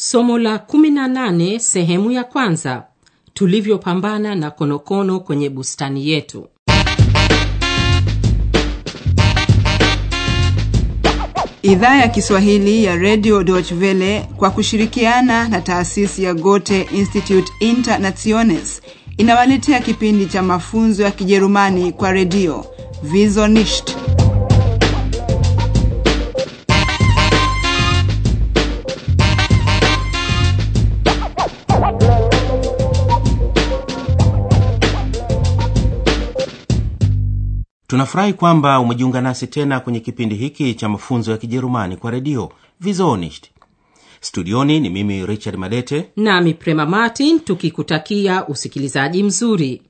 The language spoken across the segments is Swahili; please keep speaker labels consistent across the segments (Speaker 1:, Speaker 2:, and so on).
Speaker 1: Somo la 18 sehemu ya kwanza. Tulivyopambana na konokono kwenye bustani yetu.
Speaker 2: Idhaa ya Kiswahili ya Radio Deutsche Welle kwa kushirikiana na taasisi ya Goethe Institute Internationes inawaletea kipindi cha mafunzo ya Kijerumani kwa redio Wieso
Speaker 3: tunafurahi kwamba umejiunga nasi tena kwenye kipindi hiki cha mafunzo ya kijerumani kwa redio vizonisht studioni ni mimi richard malete
Speaker 1: Nami Prema Martin tukikutakia usikilizaji mzuri.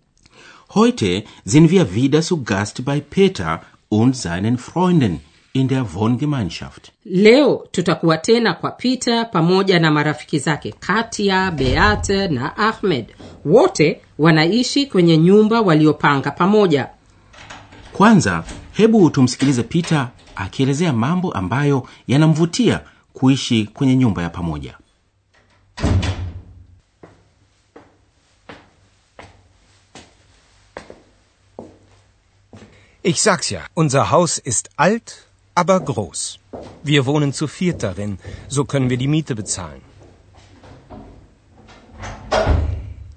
Speaker 3: heute sind wir wieder zu gast bei peter und seinen freunden in der wohngemeinschaft
Speaker 1: Leo tutakuwa tena kwa Peter pamoja na marafiki zake Katia, Beate na Ahmed. Wote wanaishi kwenye nyumba waliopanga pamoja.
Speaker 3: Kwanza hebu tumsikilize peter akielezea mambo ambayo yanamvutia kuishi kwenye nyumba ya pamoja
Speaker 4: Ich sag's ja, unser Haus ist alt, aber groß. Wir wohnen zu viert darin, so können wir die Miete bezahlen.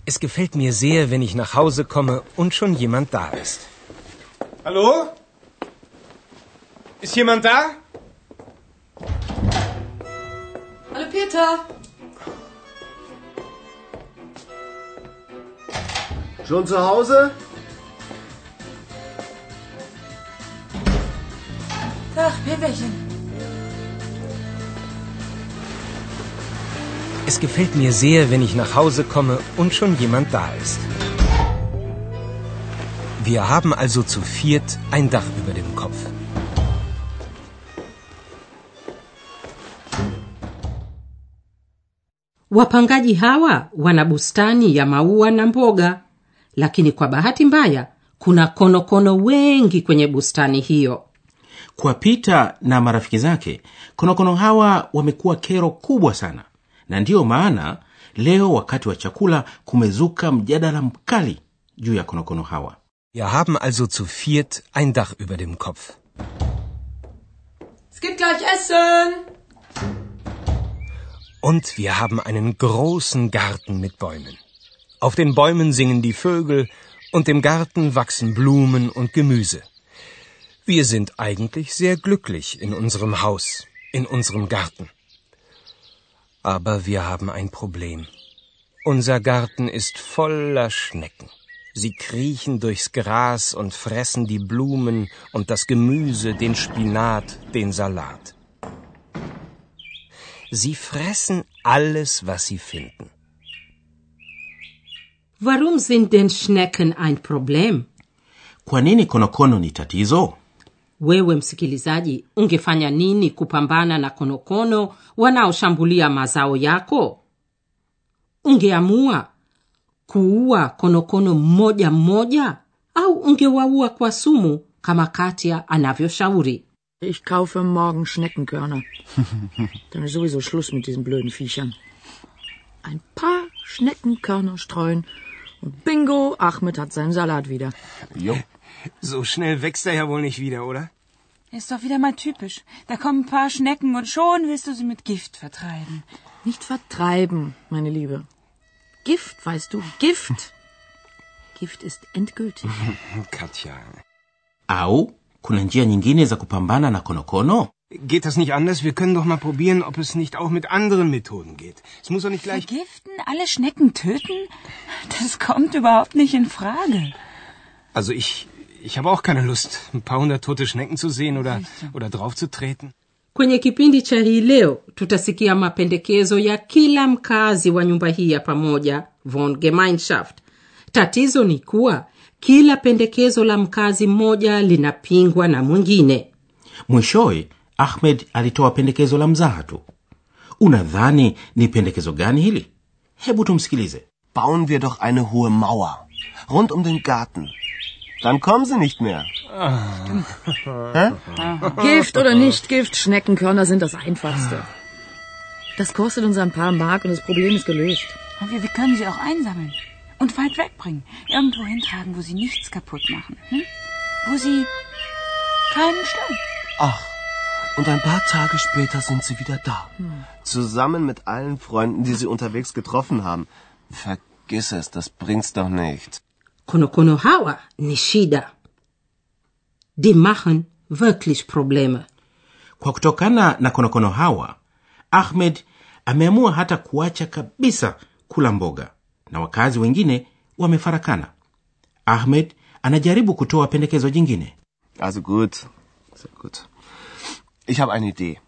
Speaker 4: Es gefällt mir sehr, wenn ich nach Hause komme und schon jemand da ist.
Speaker 5: Hallo? Ist jemand da?
Speaker 6: Hallo Peter.
Speaker 7: Schon zu Hause?
Speaker 6: Tag, Peterchen.
Speaker 4: Es gefällt mir sehr, wenn ich nach Hause komme und schon jemand da ist. Wir haben also zu viert ein Dach über dem Kopf.
Speaker 1: Wapangaji hawa wana bustani ya maua na mboga, lakini kwa bahati mbaya kuna konokono wengi kwenye bustani hiyo.
Speaker 3: kwa Pita na marafiki zake konokono hawa wamekuwa kero kubwa sana na ndiyo maana leo wakati wa chakula kumezuka mjadala mkali juu ya konokono hawa
Speaker 4: Wir haben also zu viert ein Dach über dem Kopf.
Speaker 6: Es gibt gleich Essen.
Speaker 4: Und wir haben einen großen Garten mit Bäumen. Auf den Bäumen singen die Vögel und im Garten wachsen Blumen und Gemüse. Wir sind eigentlich sehr glücklich in unserem Haus, in unserem Garten. Aber wir haben ein Problem. Unser Garten ist voller Schnecken. Sie kriechen durchs Gras und fressen die Blumen und das Gemüse, den Spinat, den Salat. Sie fressen alles, was sie finden.
Speaker 1: Warum sind denn Schnecken ein Problem?
Speaker 3: kwa nini konokono ni tatizo
Speaker 1: Wewe msikilizaji, ungefanya nini kupambana na konokono wanaoshambulia mazao yako? Ungeamua kuua konokono mmoja mmoja au ungewaua kwa sumu kama Katia anavyoshauri?
Speaker 8: Ich kaufe morgen Schneckenkörner. Dann ist sowieso Schluss mit diesen blöden Viechern. Ein paar Schneckenkörner streuen und bingo, Ahmed hat seinen Salat wieder.
Speaker 5: So schnell wächst er ja wohl nicht wieder, oder?
Speaker 6: Ist doch wieder mal typisch. Da kommen ein paar Schnecken und schon willst du sie mit Gift vertreiben.
Speaker 8: Nicht vertreiben, meine Liebe. Gift, weißt du, Gift. Gift ist endgültig.
Speaker 5: Katja.
Speaker 3: au kuna njia nyingine za kupambana na konokono
Speaker 5: Geht das nicht anders? Wir können doch mal probieren, ob es nicht auch mit anderen Methoden geht. Es muss doch nicht gleich...
Speaker 6: Vergiften? Alle Schnecken töten? Das kommt überhaupt nicht in Frage.
Speaker 5: Also ich... Ich habe auch keine Lust, ein paar hundert tote Schnecken zu sehen oder, oder draufzutreten.
Speaker 1: Kwenye kipindi cha hii leo tutasikia mapendekezo ya kila mkazi wa nyumba hii ya pamoja von Gemeinschaft. Tatizo ni kuwa kila pendekezo la mkazi mmoja linapingwa na mwingine.
Speaker 3: mwishowe ahmed alitoa pendekezo la mzaha tu unadhani ni pendekezo gani hili hebu tumsikilize
Speaker 7: Bauen wir doch eine hohe Mauer. Rund um den Garten. Dann kommen sie nicht mehr.
Speaker 8: Gift oder nicht Gift, Schneckenkörner sind das Einfachste. Das kostet uns ein paar Mark und das Problem ist gelöst.
Speaker 6: Und wir, wir können sie auch einsammeln und weit wegbringen. Irgendwo hintragen, wo sie nichts kaputt machen. Hm? Wo sie keinen stören.
Speaker 7: Ach, und ein paar Tage später sind sie wieder da. Zusammen mit allen Freunden, die sie unterwegs getroffen haben. Vergiss es, das bringt's doch nicht.
Speaker 1: Konokono hawa ni shida die machen wirklich probleme
Speaker 3: kwa kutokana na konokono hawa ahmed ameamua hata kuacha kabisa kula mboga na wakazi wengine wamefarakana ahmed anajaribu kutoa pendekezo jingine
Speaker 7: Also gut, sehr gut. Ich habe eine Idee.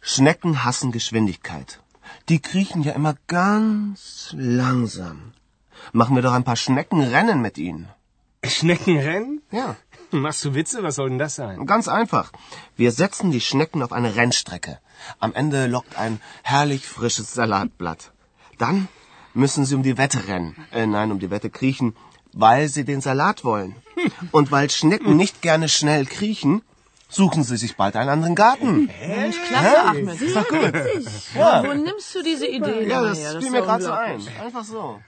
Speaker 7: Schnecken hassen Geschwindigkeit. Die kriechen ja immer ganz langsam. Machen wir doch ein paar Schneckenrennen mit ihnen.
Speaker 5: Schneckenrennen?
Speaker 7: Ja,
Speaker 5: Machst du Witze? Was soll denn das sein?
Speaker 7: ganz einfach. Wir setzen die Schnecken auf eine Rennstrecke. Am Ende lockt ein herrlich frisches Salatblatt. Dann müssen sie um die Wette rennen. Äh, nein, um die Wette kriechen, weil sie den Salat wollen. Und weil Schnecken nicht gerne schnell kriechen, suchen sie sich bald einen anderen Garten.
Speaker 8: Mensch, klasse, Ahmed. Das ist doch witzig. Wo nimmst du diese Idee
Speaker 7: Ja,
Speaker 8: her?
Speaker 7: das
Speaker 8: ist
Speaker 7: fiel mir gerade so ein. Einfach so.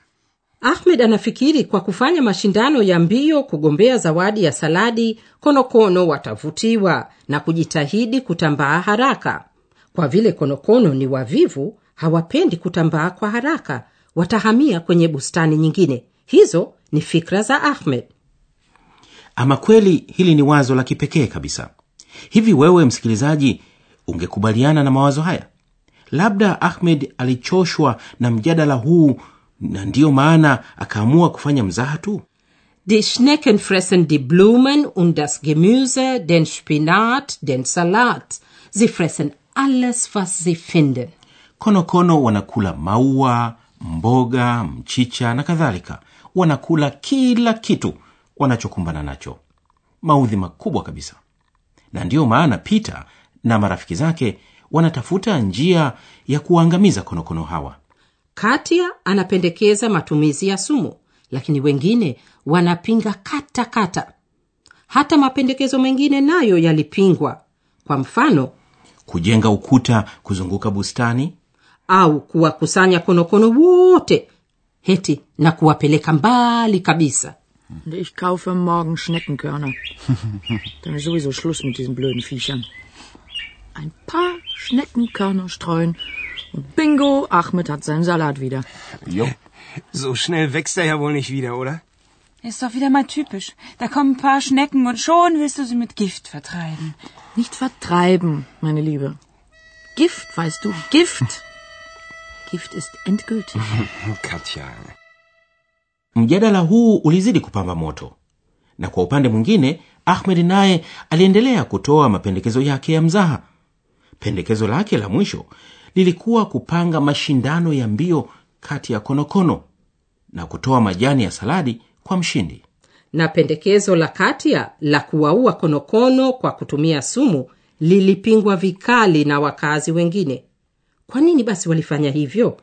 Speaker 1: Ahmed anafikiri kwa kufanya mashindano ya mbio kugombea zawadi ya saladi konokono watavutiwa na kujitahidi kutambaa haraka. Kwa vile konokono ni wavivu hawapendi kutambaa kwa haraka watahamia kwenye bustani nyingine. Hizo ni fikra za ahmed.
Speaker 3: Ama kweli hili ni wazo la kipekee kabisa. Hivi wewe msikilizaji ungekubaliana na mawazo haya? Labda ahmed alichoshwa na mjadala huu na ndiyo maana akaamua kufanya mzaha tu?
Speaker 1: Die Schnecken fressen die Blumen und das Gemüse, den Spinat, den Salat. Sie fressen alles, was sie finden.
Speaker 3: konokono wanakula maua mboga mchicha na kadhalika. Wanakula kila kitu wanachokumbana nacho. Maudhi makubwa kabisa. Na ndiyo maana peter na marafiki zake wanatafuta njia ya kuwaangamiza konokono hawa
Speaker 1: Katia anapendekeza matumizi ya sumu, lakini wengine wanapinga katakata kata. Hata mapendekezo mengine nayo yalipingwa, kwa mfano,
Speaker 3: kujenga ukuta kuzunguka bustani
Speaker 1: au kuwakusanya konokono wote heti na kuwapeleka mbali kabisa.
Speaker 8: Ich kaufe morgen Schneckenkörner. Dann ist sowieso Schluss mit diesen blöden Viechern. Ein paar Schneckenkörner streuen bingo, Ahmed hat seinen Salat wieder.
Speaker 7: Jo.
Speaker 5: So schnell wächst er ja wohl nicht wieder, oder?
Speaker 6: Ist doch wieder mal typisch. Da kommen ein paar Schnecken und schon willst du sie mit Gift vertreiben.
Speaker 8: Nicht vertreiben, meine Liebe. Gift, weißt du, Gift. Gift ist endgültig.
Speaker 5: Katja.
Speaker 3: mjadala huu ulizidi kupamba moto na kwa upande mwingine ahmed naye aliendelea kutoa mapendekezo yake ya mzaha pendekezo lake la mwisho lilikuwa kupanga mashindano ya mbio kati ya konokono na kutoa majani ya saladi kwa mshindi
Speaker 1: Na pendekezo la Katia la kuwaua konokono kwa kutumia sumu lilipingwa vikali na wakazi wengine. Kwa nini basi walifanya hivyo?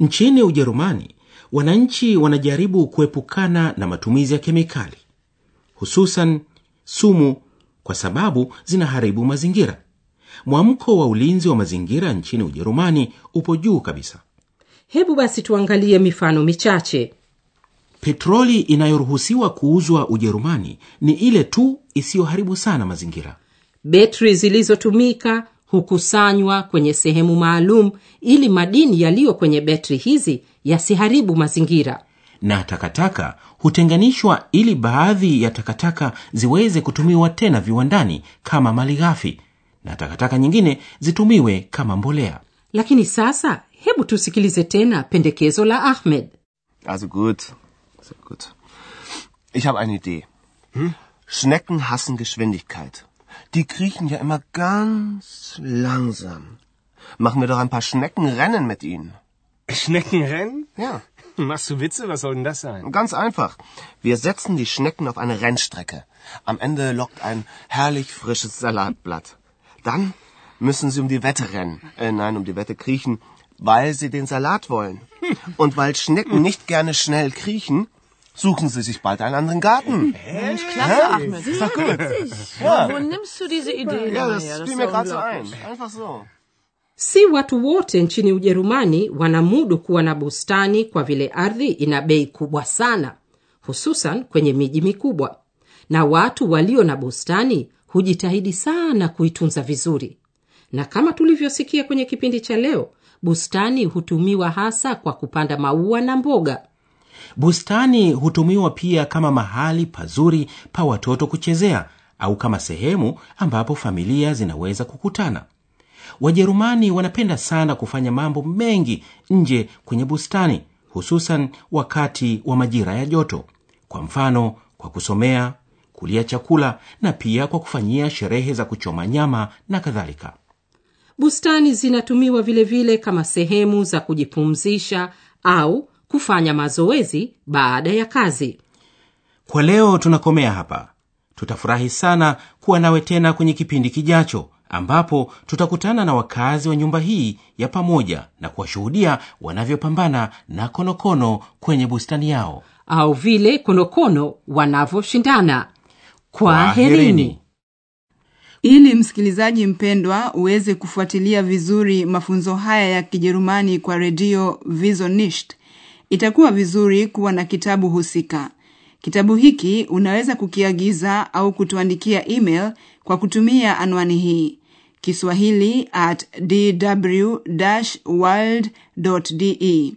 Speaker 3: nchini ujerumani wananchi wanajaribu kuepukana na matumizi ya kemikali hususan sumu kwa sababu zinaharibu mazingira mwamko wa ulinzi wa mazingira nchini ujerumani upo juu kabisa
Speaker 1: Hebu basi tuangalie mifano michache.
Speaker 3: petroli inayoruhusiwa kuuzwa ujerumani ni ile tu isiyoharibu sana mazingira
Speaker 1: Betri zilizotumika hukusanywa kwenye sehemu maalum ili madini yaliyo kwenye betri hizi yasiharibu mazingira.
Speaker 3: na takataka hutenganishwa ili baadhi ya takataka ziweze kutumiwa tena viwandani kama mali ghafi na takataka nyingine zitumiwe kama mbolea
Speaker 1: Lakini sasa hebu tusikilize tena pendekezo la Ahmed.
Speaker 7: Also gut, sehr gut. Ich habe eine Idee. Schnecken hassen Geschwindigkeit. Die kriechen ja immer ganz langsam. Machen wir doch ein paar Schneckenrennen mit ihnen.
Speaker 5: Schneckenrennen?
Speaker 7: Ja,
Speaker 5: Machst du Witze? Was soll denn das sein?
Speaker 7: ganz einfach. Wir setzen die Schnecken auf eine Rennstrecke. Am Ende lockt ein herrlich frisches Salatblatt. Dann müssen sie um die Wette rennen. Äh, nein, um die Wette kriechen, weil sie den Salat wollen. Und weil Schnecken nicht gerne schnell kriechen, suchen sie sich bald einen anderen Garten.
Speaker 8: Mensch, klasse, Ahmed. Das ist doch witzig. Wo nimmst du diese Idee
Speaker 7: Ja, das fiel mir gerade so ein. Einfach so.
Speaker 1: si watu wote nchini ujerumani wanamudu kuwa na bustani kwa vile ardhi ina bei kubwa sana hususan kwenye miji mikubwa na watu walio na bustani hujitahidi sana kuitunza vizuri. Na kama tulivyosikia kwenye kipindi cha leo bustani hutumiwa hasa kwa kupanda maua na mboga.
Speaker 3: Bustani hutumiwa pia kama mahali pazuri pa watoto kuchezea au kama sehemu ambapo familia zinaweza kukutana. Wajerumani wanapenda sana kufanya mambo mengi nje kwenye bustani hususan wakati wa majira ya joto. Kwa mfano kwa kusomea kulia chakula na pia kwa kufanyia sherehe za kuchoma nyama na kadhalika.
Speaker 1: Bustani zinatumiwa vilevile vile kama sehemu za kujipumzisha au kufanya mazoezi baada ya kazi.
Speaker 3: Kwa leo tunakomea hapa. Tutafurahi sana kuwa nawe tena kwenye kipindi kijacho ambapo tutakutana na wakazi wa nyumba hii ya pamoja na kuwashuhudia wanavyopambana na konokono kwenye bustani yao.
Speaker 1: Au vile konokono wanavyoshindana Kwaherini.
Speaker 2: ili msikilizaji mpendwa uweze kufuatilia vizuri mafunzo haya ya kijerumani kwa redio visonisht itakuwa vizuri kuwa na kitabu husika kitabu hiki unaweza kukiagiza au kutuandikia email kwa kutumia anwani hii kiswahili at dw world de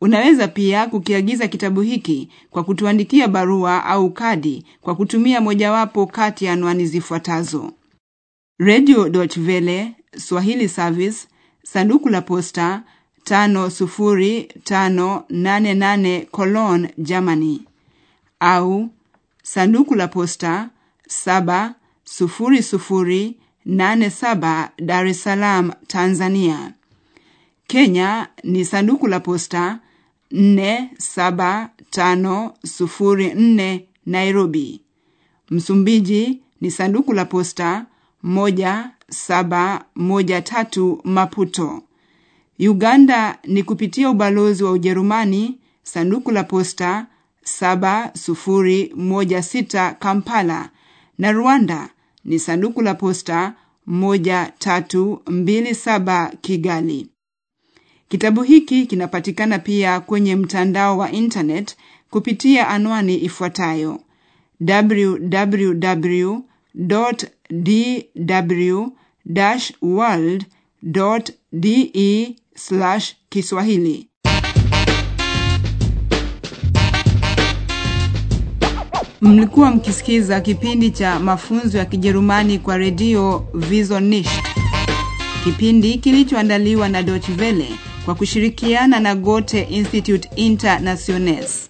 Speaker 2: unaweza pia kukiagiza kitabu hiki kwa kutuandikia barua au kadi kwa kutumia mojawapo kati ya anwani zifuatazo. Radio Deutsche Welle, swahili service sanduku la posta 50588 cologne germany. Au sanduku la posta 70087 dar es salaam tanzania. Kenya ni sanduku la posta 47504 nairobi. Msumbiji ni sanduku la posta 1713 maputo. Uganda ni kupitia ubalozi wa ujerumani sanduku la posta 7016 kampala. Na rwanda ni sanduku la posta 1327 kigali kitabu hiki kinapatikana pia kwenye mtandao wa internet kupitia anwani ifuatayo. www dw world de kiswahili. Mlikuwa mkisikiza kipindi cha mafunzo ya kijerumani kwa redio visonisht kipindi kilichoandaliwa na Deutsche Welle kwa kushirikiana na gote institute internationes